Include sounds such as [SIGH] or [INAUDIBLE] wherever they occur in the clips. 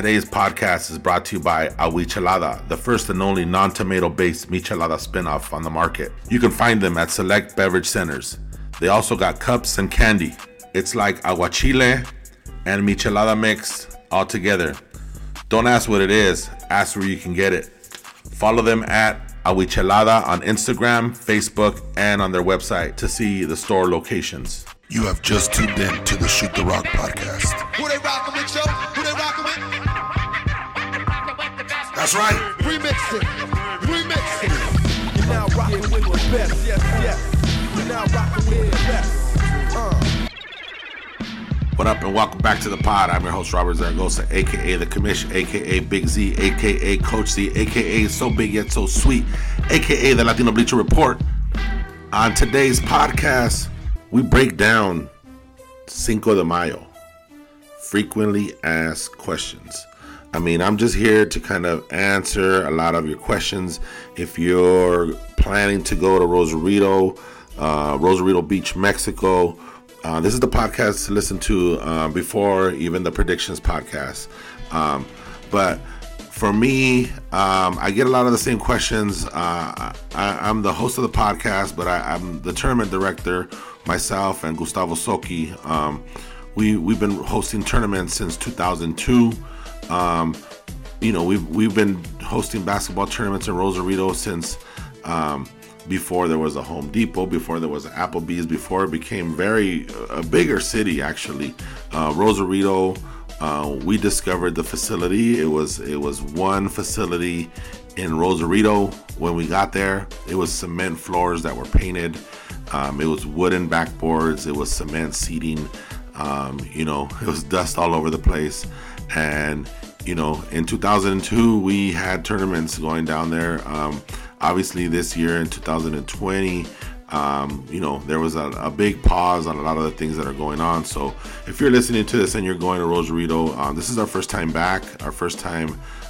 Today's podcast is brought to you by Awichelada, the first and only non tomato based michelada spinoff on the market. You can find them at select beverage centers. They also got cups and candy. It's like aguachile and michelada mix all together. Don't ask what it is, ask where you can get it. Follow them at Awichelada on Instagram, Facebook, and on their website to see the store locations. You have just tuned in to the Shoot the Rock podcast. That's right. Remix it. Remix it. You're now rockin' with the best. Yes, yes. You're now rockin' with the best. Uh. What up, and welcome back to the pod. I'm your host, Robert Zaragoza, aka The Commission, aka Big Z, aka Coach Z, aka So Big Yet So Sweet, aka The Latino Bleacher Report. On today's podcast, we break down Cinco de Mayo, frequently asked questions. I mean, I'm just here to kind of answer a lot of your questions. If you're planning to go to Rosarito, uh, Rosarito Beach, Mexico, uh, this is the podcast to listen to uh, before even the predictions podcast. Um, but for me, um, I get a lot of the same questions. Uh, I, am the host of the podcast, but I, am the tournament director myself and Gustavo Soki. Um, we we've been hosting tournaments since 2002. Um, you know, we've we've been hosting basketball tournaments in Rosarito since um, before there was a Home Depot, before there was an Applebee's, before it became very a bigger city actually. Uh, Rosarito, uh, we discovered the facility. It was it was one facility in Rosarito when we got there. It was cement floors that were painted. Um, it was wooden backboards. It was cement seating. Um, you know, [LAUGHS] it was dust all over the place. And you know, in 2002, we had tournaments going down there. Um, obviously this year in 2020 um, you know there was a, a, big pause on a lot of the things that are going on so if you're listening to this and you're going to rosarito um, this is our first time back our first time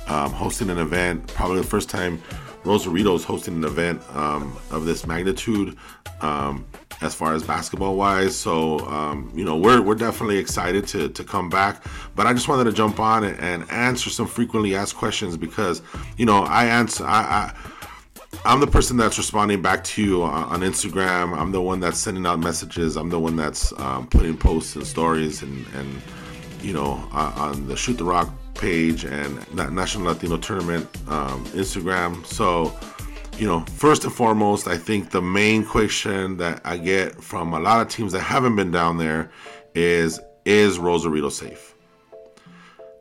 um, hosting an event probably the first time rosarito is hosting an event um, of this magnitude um, as far as basketball wise. So, um, you know, we're, we're definitely excited to, to come back. But I just wanted to jump on and, and answer some frequently asked questions because, you know, I answer, I, I I'm the person that's responding back to you on, Instagram. I'm the one that's sending out messages. I'm the one that's um, putting posts and stories and, and you know, uh, on the Shoot the Rock page and National Latino Tournament um, Instagram. So, you know, first and foremost, I think the main question that I get from a lot of teams that haven't been down there is Is Rosarito safe?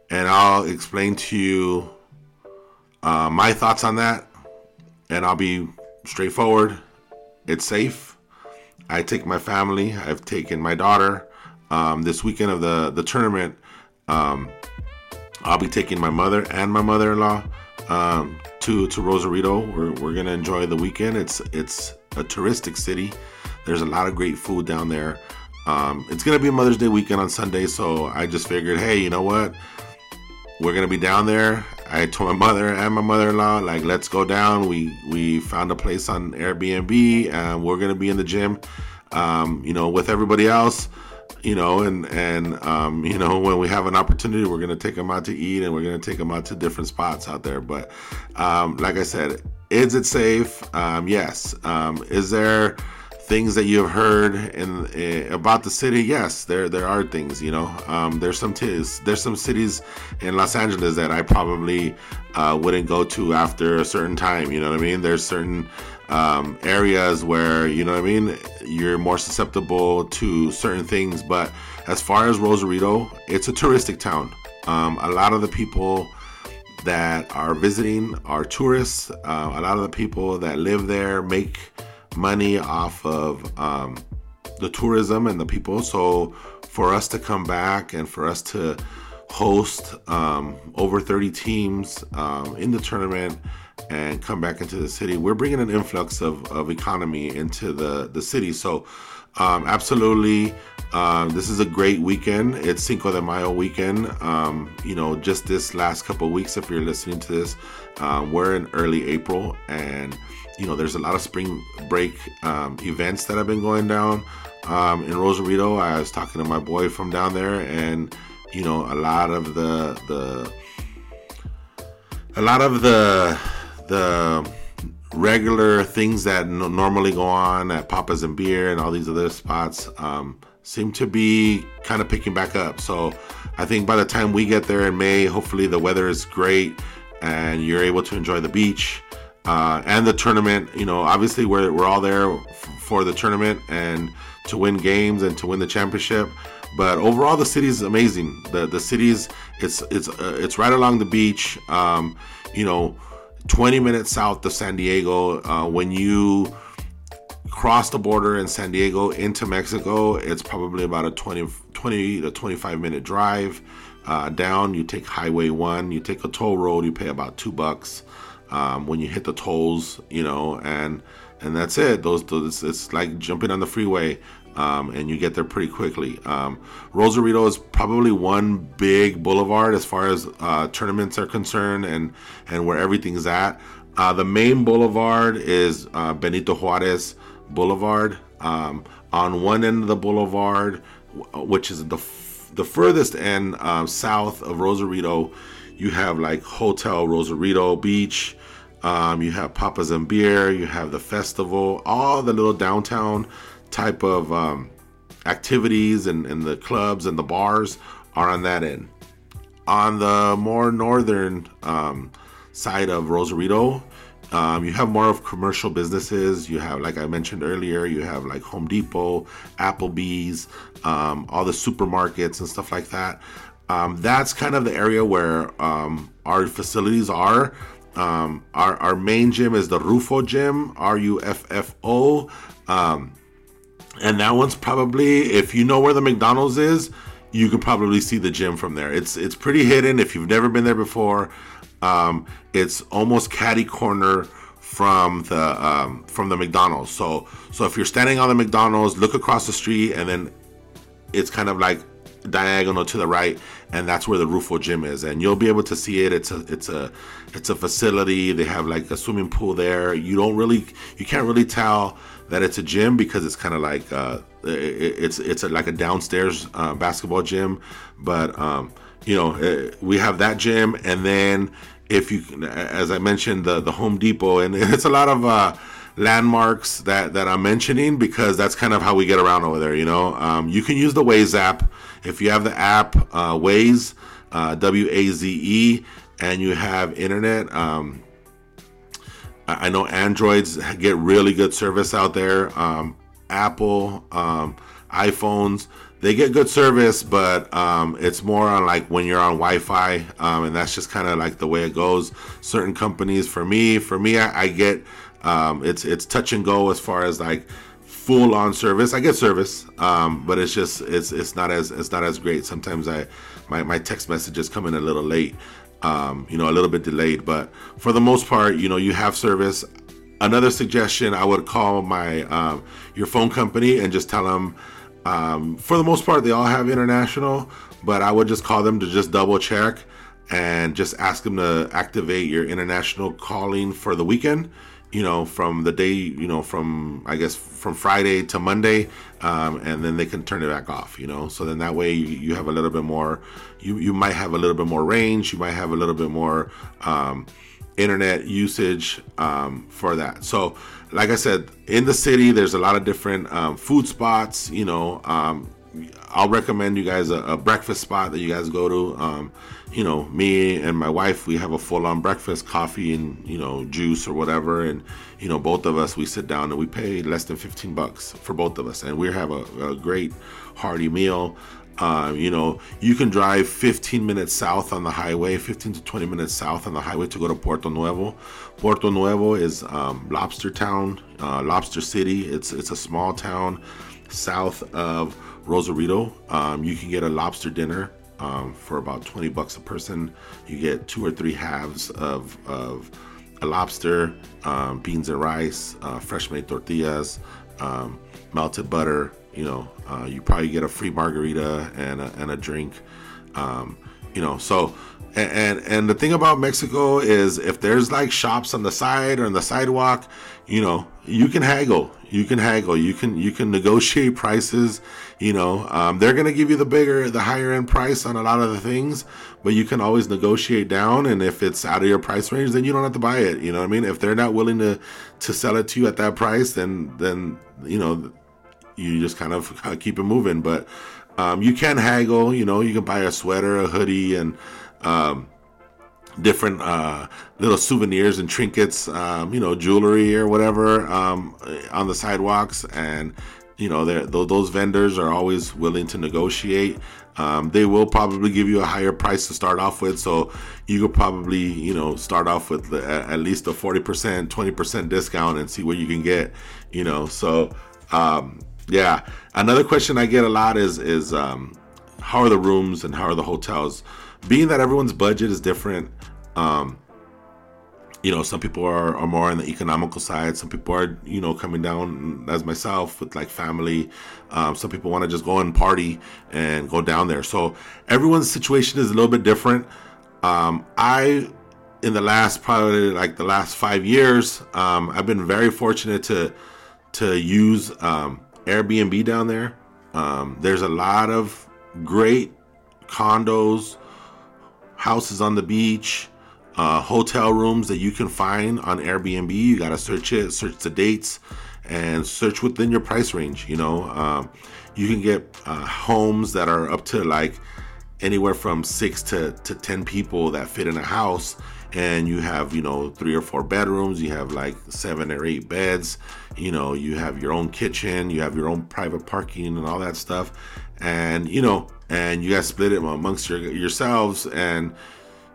And I'll explain to you uh, my thoughts on that and I'll be straightforward. It's safe. I take my family. I've taken my daughter. Um, this weekend of the the tournament, um, I'll be taking my mother and my mother-in-law um, to to Rosarito. We're, we're gonna enjoy the weekend. It's it's a touristic city. There's a lot of great food down there. Um, it's gonna be Mother's Day weekend on Sunday, so I just figured, hey, you know what? We're gonna be down there. I told my mother and my mother-in-law, like, let's go down. We we found a place on Airbnb, and we're gonna be in the gym, um, you know, with everybody else, you know, and and um, you know, when we have an opportunity, we're gonna take them out to eat, and we're gonna take them out to different spots out there. But um, like I said, is it safe? Um, yes. Um, is there things that you've heard in, in, about the city yes there there are things you know um, there's some t- there's some cities in Los Angeles that I probably uh, wouldn't go to after a certain time you know what I mean there's certain um, areas where you know what I mean you're more susceptible to certain things. But as far as Rosarito it's a touristic town. Um, a lot of the people that are visiting are tourists. Uh, a lot of the people that live there make money off of um, the tourism and the people. So for us to come back and for us to host um, over 30 teams um, in the tournament and come back into the city, we're bringing an influx of, of economy into the, the city. So um, absolutely, um, this is a great weekend. It's Cinco de Mayo weekend. Um, you know, just this last couple weeks, if you're listening to this, uh, we're in early April and you know, there's a lot of spring break um, events that have been going down um, in Rosarito. I was talking to my boy from down there, and you know, a lot of the the a lot of the the regular things that n- normally go on at Papas and Beer and all these other spots um, seem to be kind of picking back up. So I think by the time we get there in May, hopefully the weather is great and you're able to enjoy the beach uh, and the tournament. You know, obviously we're, we're all there f- for the tournament and to win games and to win the championship. But overall, the city is amazing. The the city's it's it's uh, it's right along the beach. Um, you know, 20 minutes south of San Diego. Uh, when you cross the border in San Diego into Mexico, it's probably about a 20, 20 to 25 minute drive uh, down. You take Highway 1, you take a toll road, you pay about two bucks um, when you hit the tolls, you know, and and that's it. Those, those it's like jumping on the freeway. Um, and you get there pretty quickly. Um, Rosarito is probably one big boulevard as far as uh, tournaments are concerned and and where everything's at. Uh, the main boulevard is uh, Benito Juarez Boulevard. Um, on one end of the boulevard, which is the f- the furthest end uh, south of Rosarito, you have like Hotel Rosarito Beach. Um, you have Papas and Beer. You have the festival. All the little downtown type of um, activities and, and the clubs and the bars are on that end. On the more northern um, side of Rosarito, um, you have more of commercial businesses. You have, like I mentioned earlier, you have like Home Depot, Applebee's, um, all the supermarkets and stuff like that. Um, that's kind of the area where um, our facilities are. Um, our, our main gym is the Ruffo Gym, R U F F O. And that one's probably, if you know where the McDonald's is, you can probably see the gym from there. It's it's pretty hidden if you've never been there before. Um, it's almost caddy corner from the um, from the McDonald's. So so if you're standing on the McDonald's, look across the street, and then it's kind of like diagonal to the right, and that's where the Ruffo Gym is, and you'll be able to see it. It's a it's a it's a facility. They have like a swimming pool there. You don't really you can't really tell that it's a gym because it's kind of like uh, it, it's it's a, like a downstairs uh, basketball gym, but um, you know uh, we have that gym, and then if you as I mentioned the the Home Depot, and [LAUGHS] it's a lot of uh, landmarks that that I'm mentioning because that's kind of how we get around over there. You know, um, you can use the Waze app if you have the app uh, Waze, uh, W A Z E, and you have internet. Um, I know Androids get really good service out there. Um, Apple, um, iPhones, they get good service, but um, it's more on like when you're on Wi-Fi, um, and that's just kind of like the way it goes. Certain companies, for me, for me, I, I get um, it's it's touch and go as far as like full on service. I get service, um, but it's just it's it's not as it's not as great. Sometimes I my, my text messages come in a little late, um, you know, a little bit delayed. But for the most part, you know, you have service. Another suggestion: I would call my um, your phone company and just tell them. Um, for the most part, they all have international, but I would just call them to just double check and just ask them to activate your international calling for the weekend you know, from the day, you know, from I guess from Friday to Monday, um, and then they can turn it back off, you know. So then that way you, you have a little bit more, you you might have a little bit more range, you might have a little bit more um, internet usage um, for that. So, like I said, in the city, there's a lot of different um, food spots, you know. I'll recommend you guys a, a, breakfast spot that you guys go to. Um, you know, me and my wife, we have a full on breakfast, coffee and, you know, juice or whatever. And, you know, both of us, we sit down and we pay less than 15 bucks for both of us. And we have a, a great hearty meal. Um, you know, you can drive 15 minutes south on the highway, 15 to 20 minutes south on the highway to go to Puerto Nuevo. Puerto Nuevo is um, Lobster Town, uh, Lobster City. It's it's a small town south of Rosarito. Um, you can get a lobster dinner um, for about 20 bucks a person. You get two or three halves of, of a lobster, um, beans and rice, uh, fresh made tortillas, um, melted butter. You know, uh, you probably get a free margarita and a, and a drink. Um, you know, so and, and and the thing about Mexico is if there's like shops on the side or on the sidewalk, you know, you can haggle. You can haggle. You can you can negotiate prices. You know, um, they're gonna give you the bigger, the higher end price on a lot of the things, but you can always negotiate down. And if it's out of your price range, then you don't have to buy it. You know what I mean? If they're not willing to to sell it to you at that price, then then you know you just kind of [LAUGHS] keep it moving. But um, you can haggle. You know, you can buy a sweater, a hoodie, and um, different uh, little souvenirs and trinkets, um, you know, jewelry or whatever um, on the sidewalks. And, you know, those vendors are always willing to negotiate. Um, they will probably give you a higher price to start off with. So you could probably, you know, start off with at least a 40%, 20% discount and see what you can get, you know. So, um, yeah. Another question I get a lot is, is um, how are the rooms and how are the hotels? Being that everyone's budget is different, um, you know, some people are, are more on the economical side. Some people are, you know, coming down as myself with like family. Um, some people want to just go and party and go down there. So everyone's situation is a little bit different. Um, I, in the last probably like the last five years, um, I've been very fortunate to to use um, Airbnb down there. Um, there's a lot of great condos, houses on the beach, uh, hotel rooms that you can find on Airbnb. You got to search it, search the dates, and search within your price range. You know, um, you can get uh, homes that are up to like anywhere from six to, to 10 people that fit in a house. And you have, you know, three or four bedrooms, you have like seven or eight beds, you know, you have your own kitchen, you have your own private parking and all that stuff. And, you know, and you guys split it amongst your, yourselves and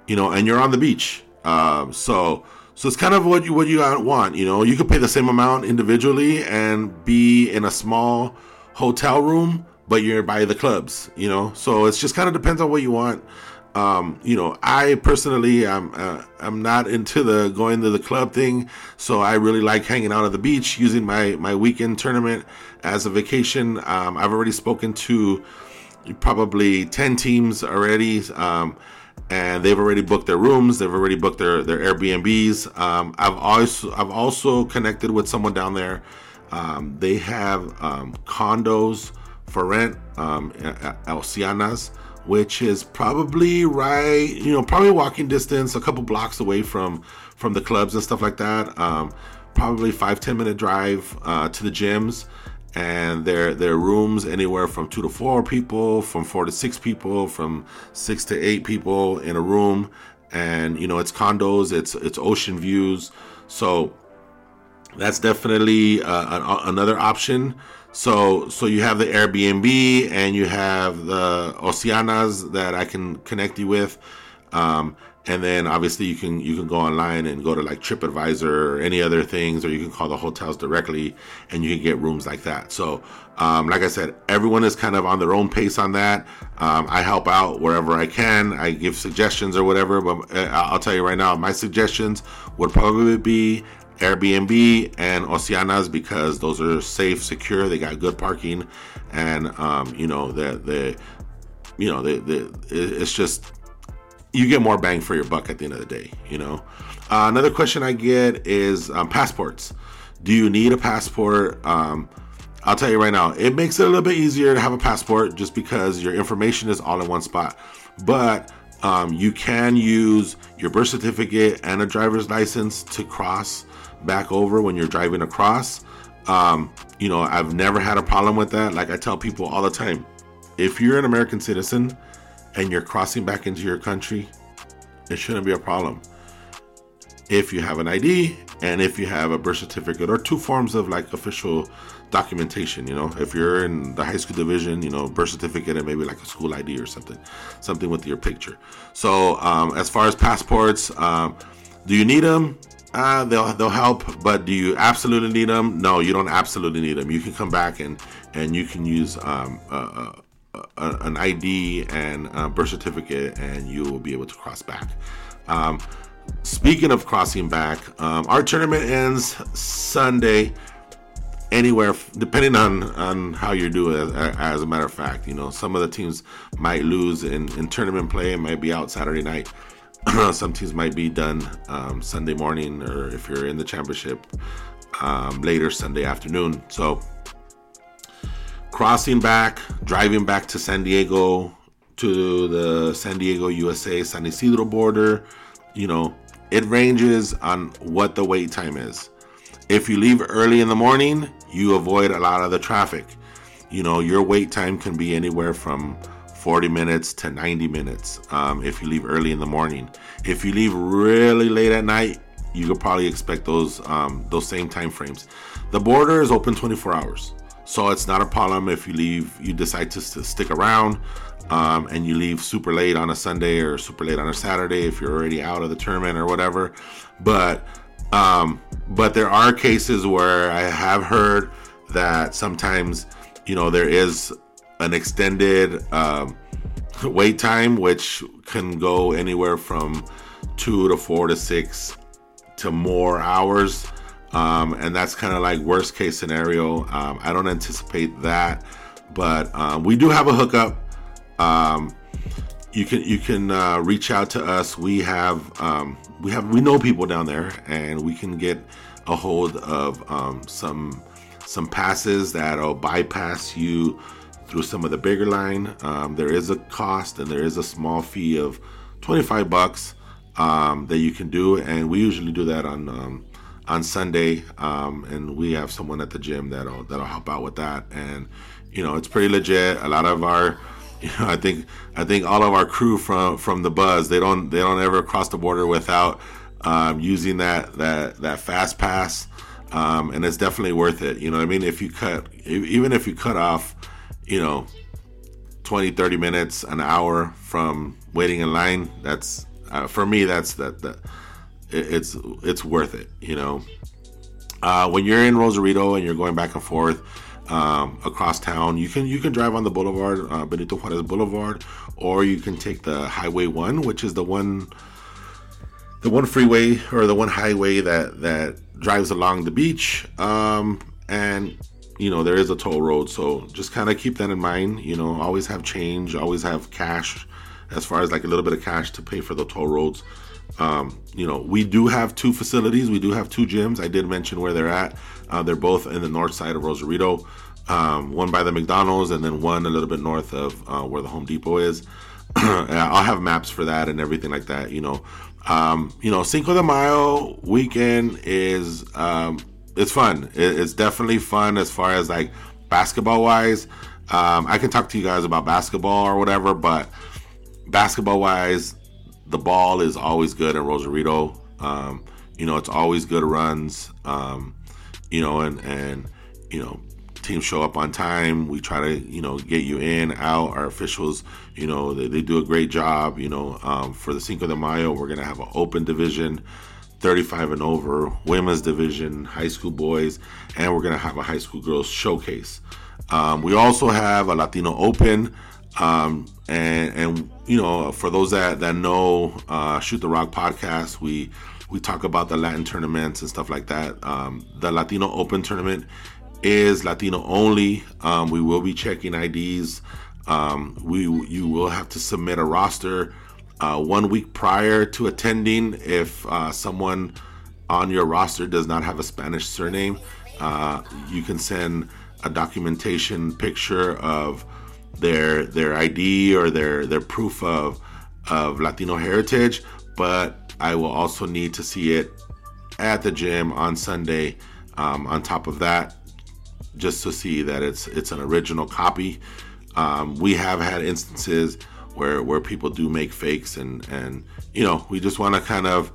you know and you're on the beach. Um, so so it's kind of what you what you want you know? You could pay the same amount individually and be in a small hotel room but you're by the clubs you know? So it's just kind of depends on what you want um, you know, I personally, I'm uh, I'm not into the going to the club thing, so I really like hanging out at the beach, using my my weekend tournament as a vacation. Um, I've already spoken to probably 10 teams already. Um, and they've already booked their rooms. They've already booked their their Airbnbs. Um, I've also I've also connected with someone down there. Um, they have um, condos for rent, um, Oceanas, which is probably right, you know, probably walking distance, a couple blocks away from from the clubs and stuff like that. Um, probably five ten minute drive uh, to the gyms and their their rooms anywhere from two to four people, from four to six people, from six to eight people in a room, and you know it's condos, it's it's ocean views, so that's definitely uh, an, another option. So so you have the Airbnb and you have the Oceanas that I can connect you with. Um, and then obviously you can you can go online and go to like TripAdvisor or any other things, or you can call the hotels directly, and you can get rooms like that. So, um, like I said, everyone is kind of on their own pace on that. Um, I help out wherever I can. I give suggestions or whatever, but uh, I'll tell you right now, my suggestions would probably be Airbnb and Oceanas because those are safe, secure. They got good parking, and um, you know the the you know the, the it's just you get more bang for your buck at the end of the day, you know. Uh, another question I get is um, passports. Do you need a passport? Um, I'll tell you right now, it makes it a little bit easier to have a passport just because your information is all in one spot. But um, you can use your birth certificate and a driver's license to cross back over when you're driving across. Um, you know, I've never had a problem with that. Like I tell people all the time, if you're an American citizen, and you're crossing back into your country, it shouldn't be a problem. If you have an ID and if you have a birth certificate or two forms of like official documentation, you know, if you're in the high school division, you know, birth certificate and maybe like a school ID or something, something with your picture. So, um, as far as passports, um, do you need them? Uh, they'll they'll help, but do you absolutely need them? No, you don't absolutely need them. You can come back and and you can use um, uh, a, an ID and a birth certificate, and you will be able to cross back. Um, speaking of crossing back, um, our tournament ends Sunday. Anywhere, depending on on how you're doing. As, as, a matter of fact, you know some of the teams might lose in, in tournament play and might be out Saturday night. [CLEARS THROAT] some teams might be done um, Sunday morning, or if you're in the championship, um, later Sunday afternoon. So crossing back, driving back to San Diego to the San Diego, USA, San Ysidro border, you know, it ranges on what the wait time is. If you leave early in the morning, you avoid a lot of the traffic. You know, your wait time can be anywhere from 40 minutes to 90 minutes um, if you leave early in the morning. If you leave really late at night, you could probably expect those um, those same time frames. The border is open 24 hours, so it's not a problem if you leave. You decide to, to stick around um, and you leave super late on a Sunday or super late on a Saturday if you're already out of the tournament or whatever. But um, but there are cases where I have heard that sometimes you know there is an extended um, wait time, which can go anywhere from two to four to six to more hours. Um, and that's kind of like worst case scenario. Um, I don't anticipate that, but um, we do have a hookup. Um, you can you can uh, reach out to us. We have um, we have we know people down there, and we can get a hold of um, some some passes that'll bypass you through some of the bigger line. Um, there is a cost and there is a small fee of 25 bucks um, that you can do, and we usually do that on um, on Sunday, um, and we have someone at the gym that'll that'll help out with that, and you know it's pretty legit. A lot of our [LAUGHS] you know, I think I think all of our crew from from the Buzz they don't they don't ever cross the border without um, using that that that fast pass, um, and it's definitely worth it. You know, I mean, if you cut even if you cut off you know 20 30 minutes an hour from waiting in line that's uh, for me that's that, that it's it's worth it you know. Uh, when you're in rosarito and you're going back and forth um, across town you can you can drive on the boulevard uh, benito juarez boulevard or you can take the highway one which is the one the one freeway or the one highway that that drives along the beach um, and you know there is a toll road so just kind of keep that in mind you know always have change always have cash as far as like a little bit of cash to pay for the toll roads. Um, you know we do have two facilities we do have two gyms. I did mention where they're at. Uh, they're both in the north side of rosarito um, one by the mcdonald's and then one a little bit north of uh, where the home depot is. [CLEARS THROAT] I'll have maps for that and everything like that you know. Um, you know cinco de mayo weekend is um, it's fun. It, it's definitely fun as far as like basketball wise. Um, I can talk to you guys about basketball or whatever, but basketball wise, the ball is always good in Rosarito. Um, you know, it's always good runs. Um, you know, and and you know, teams show up on time. We try to you know get you in, out. Our officials, you know, they, they do a great job. You know, um, for the Cinco de Mayo, we're gonna have an open division. 35 and over, women's division, high school boys, and we're going to have a high school girls showcase. Um, we also have a Latino Open. Um, and, and, you know, for those that, that know uh, Shoot the Rock podcast, we we talk about the Latin tournaments and stuff like that. Um, the Latino Open tournament is Latino only. Um, we will be checking IDs. Um, we you will have to submit a roster uh, one week prior to attending if uh, someone on your roster does not have a Spanish surname. Uh, you can send a documentation picture of their their ID or their their proof of of Latino heritage, but I will also need to see it at the gym on Sunday. Um, on top of that, just to see that it's it's an original copy. Um, we have had instances where where people do make fakes and and you know we just want to kind of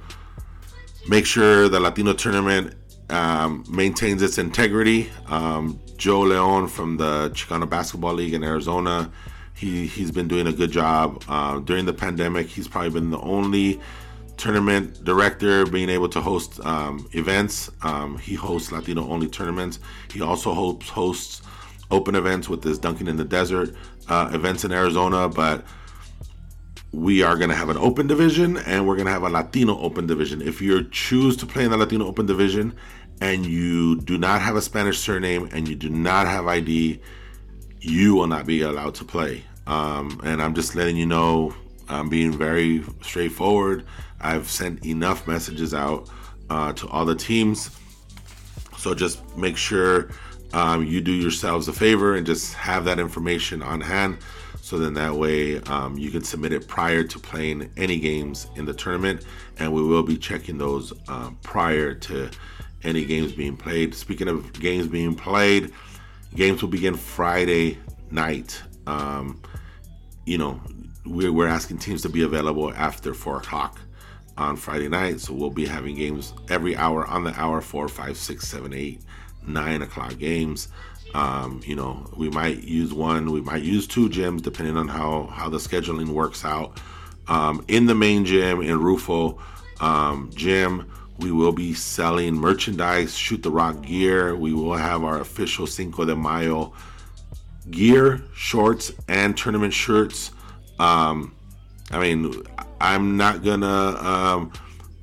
make sure the Latino tournament um, maintains its integrity. Um, Joe Leon from the Chicano Basketball League in Arizona, he he's been doing a good job uh, during the pandemic. He's probably been the only tournament director being able to host um, events. Um, he hosts Latino only tournaments. He also hosts hosts open events with this Dunking in the Desert uh, events in Arizona, but we are going to have an open division and we're going to have a Latino open division. If you choose to play in the Latino open division and you do not have a Spanish surname and you do not have ID, you will not be allowed to play. Um, and I'm just letting you know, I'm being very straightforward. I've sent enough messages out uh, to all the teams So just make sure um, you do yourselves a favor and just have that information on hand. So then that way um, you can submit it prior to playing any games in the tournament, and we will be checking those uh, prior to any games being played. Speaking of games being played, games will begin Friday night. Um, you know, we're, we're asking teams to be available after four o'clock on Friday night. So we'll be having games every hour on the hour four, five, six, seven, eight, nine o'clock games. Um, you know, we might use one, we might use two gyms depending on how how the scheduling works out. Um, in the main gym in Ruffo um, gym, we will be selling merchandise, shoot the rock gear. We will have our official Cinco de Mayo gear, shorts, and tournament shirts. Um, I mean, I'm not gonna um,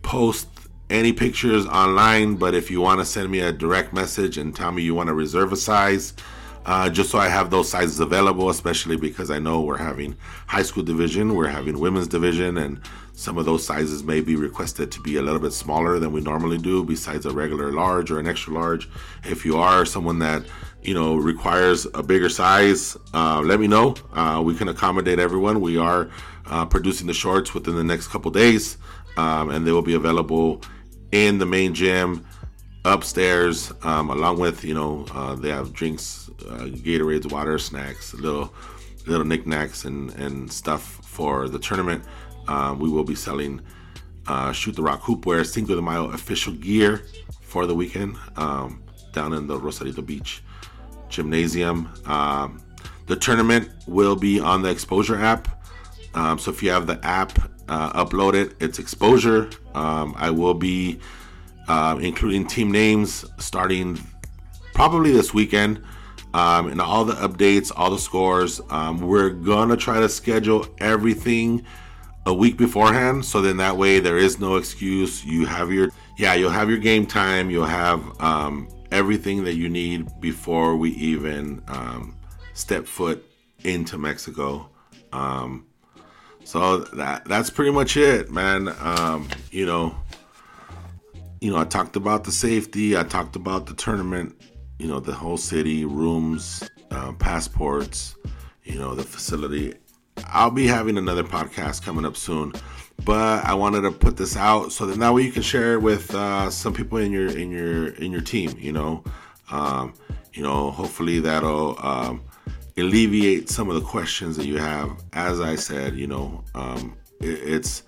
post any pictures online, but if you want to send me a direct message and tell me you want to reserve a size, uh, just so I have those sizes available, especially because I know we're having high school division, we're having women's division, and some of those sizes may be requested to be a little bit smaller than we normally do, besides a regular large or an extra large. If you are someone that you know requires a bigger size, uh, let me know. Uh, we can accommodate everyone. We are uh, producing the shorts within the next couple days, um, and they will be available in the main gym upstairs, um, along with you know uh, they have drinks, uh, Gatorades, water, snacks, little little knickknacks and and stuff for the tournament. Um, we will be selling uh, shoot the rock hoopwear, Cinco de Mayo official gear for the weekend um, down in the Rosarito Beach gymnasium. Um, the tournament will be on the Exposure app. Um, so if you have the app, uh, upload it. It's Exposure. Um, I will be uh, including team names starting probably this weekend. Um, and all the updates, all the scores. Um, we're gonna try to schedule everything a week beforehand, so then that way there is no excuse. You have your yeah, you'll have your game time. You'll have um, everything that you need before we even um, step foot into Mexico. Um, so that that's pretty much it, man. Um, you know, you know, I talked about the safety. I talked about the tournament. You know, the whole city, rooms, uh, passports. You know, the facility. I'll be having another podcast coming up soon, but I wanted to put this out so that now you can share it with uh, some people in your in your in your team. You know, um, you know, hopefully that'll um, alleviate some of the questions that you have. As I said, you know, um, it, it's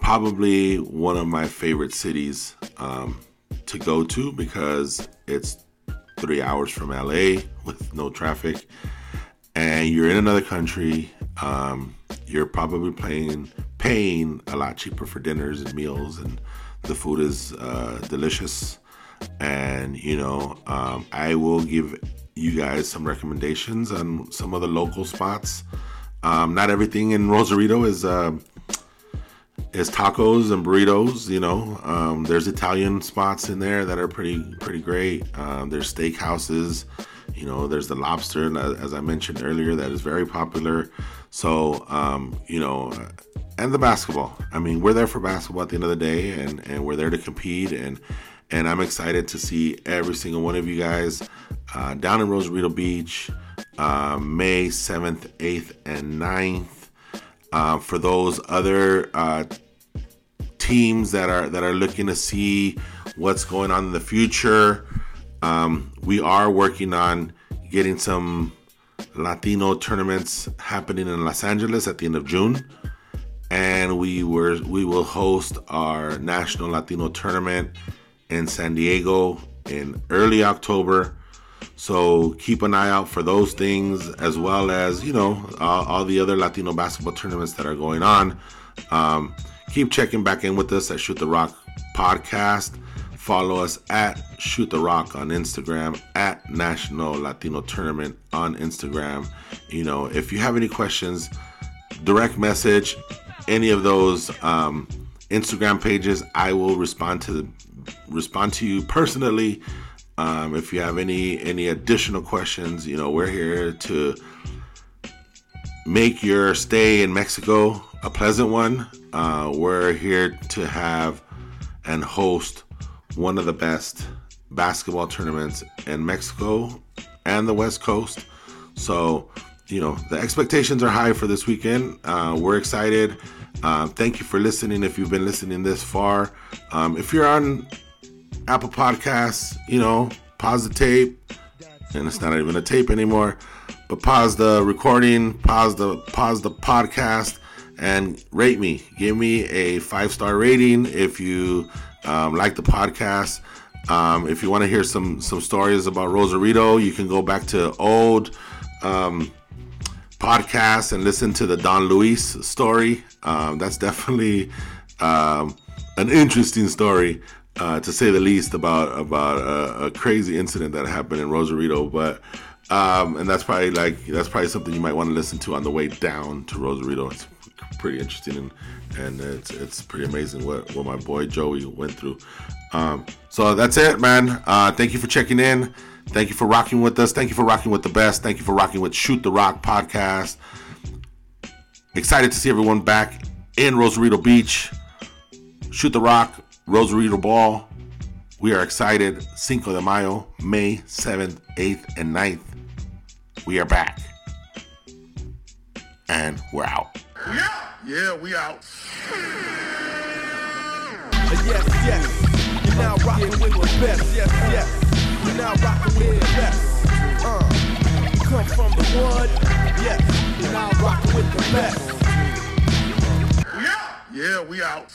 probably one of my favorite cities um, to go to because it's three hours from LA with no traffic, and you're in another country. Um, you're probably paying paying a lot cheaper for dinners and meals, and the food is uh, delicious. And you know, um, I will give you guys some recommendations on some of the local spots. Um, not everything in Rosarito is uh, is tacos and burritos. You know, um, there's Italian spots in there that are pretty pretty great. Um, there's steak houses. You know, there's the lobster, as I mentioned earlier, that is very popular. So, um, you know, and the basketball. I mean, we're there for basketball at the end of the day, and and we're there to compete and and I'm excited to see every single one of you guys uh, down in Rosarito Beach, uh, May 7th, 8th, and 9th. Uh, for those other uh, teams that are that are looking to see what's going on in the future, um, we are working on getting some Latino tournaments happening in Los Angeles at the end of June, and we were we will host our national Latino tournament in San Diego in early October. So keep an eye out for those things, as well as you know all, all the other Latino basketball tournaments that are going on. Um, keep checking back in with us at Shoot the Rock Podcast. Follow us at Shoot the Rock on Instagram, at National Latino Tournament on Instagram. You know, if you have any questions, direct message any of those um, Instagram pages. I will respond to respond to you personally. Um, if you have any any additional questions, you know we're here to make your stay in Mexico a pleasant one. Uh, we're here to have and host one of the best basketball tournaments in Mexico and the West Coast. So, you know, the expectations are high for this weekend. Uh, we're excited. Um, thank you for listening if you've been listening this far. Um, if you're on Apple Podcasts, you know, pause the tape, and it's not even a tape anymore, but pause the recording, pause the pause the podcast, and rate me. Give me a five star rating if you um, like the podcast. Um, if you want to hear some some stories about Rosarito, you can go back to old um, podcasts and listen to the Don Luis story. Um, that's definitely um, an interesting story, uh, to say the least, about about a, a, crazy incident that happened in Rosarito. But um, and that's probably like that's probably something you might want to listen to on the way down to Rosarito. It's pretty interesting and and it's it's pretty amazing what what my boy Joey went through. Um, so that's it, man. Uh, thank you for checking in. Thank you for rocking with us. Thank you for rocking with the best. Thank you for rocking with Shoot the Rock podcast. Excited to see everyone back in Rosarito Beach. Shoot the Rock, Rosarito Ball. We are excited. Cinco de Mayo, May 7th, 8th, and 9th. We are back. And we're out. Yeah, yeah, we out. Yes, yes. You're now rocking with the best. Yes, yes. You're now rocking with the best. Uh, you come from the wood. Yes. You're now rocking with the best. Yeah, yeah, we out.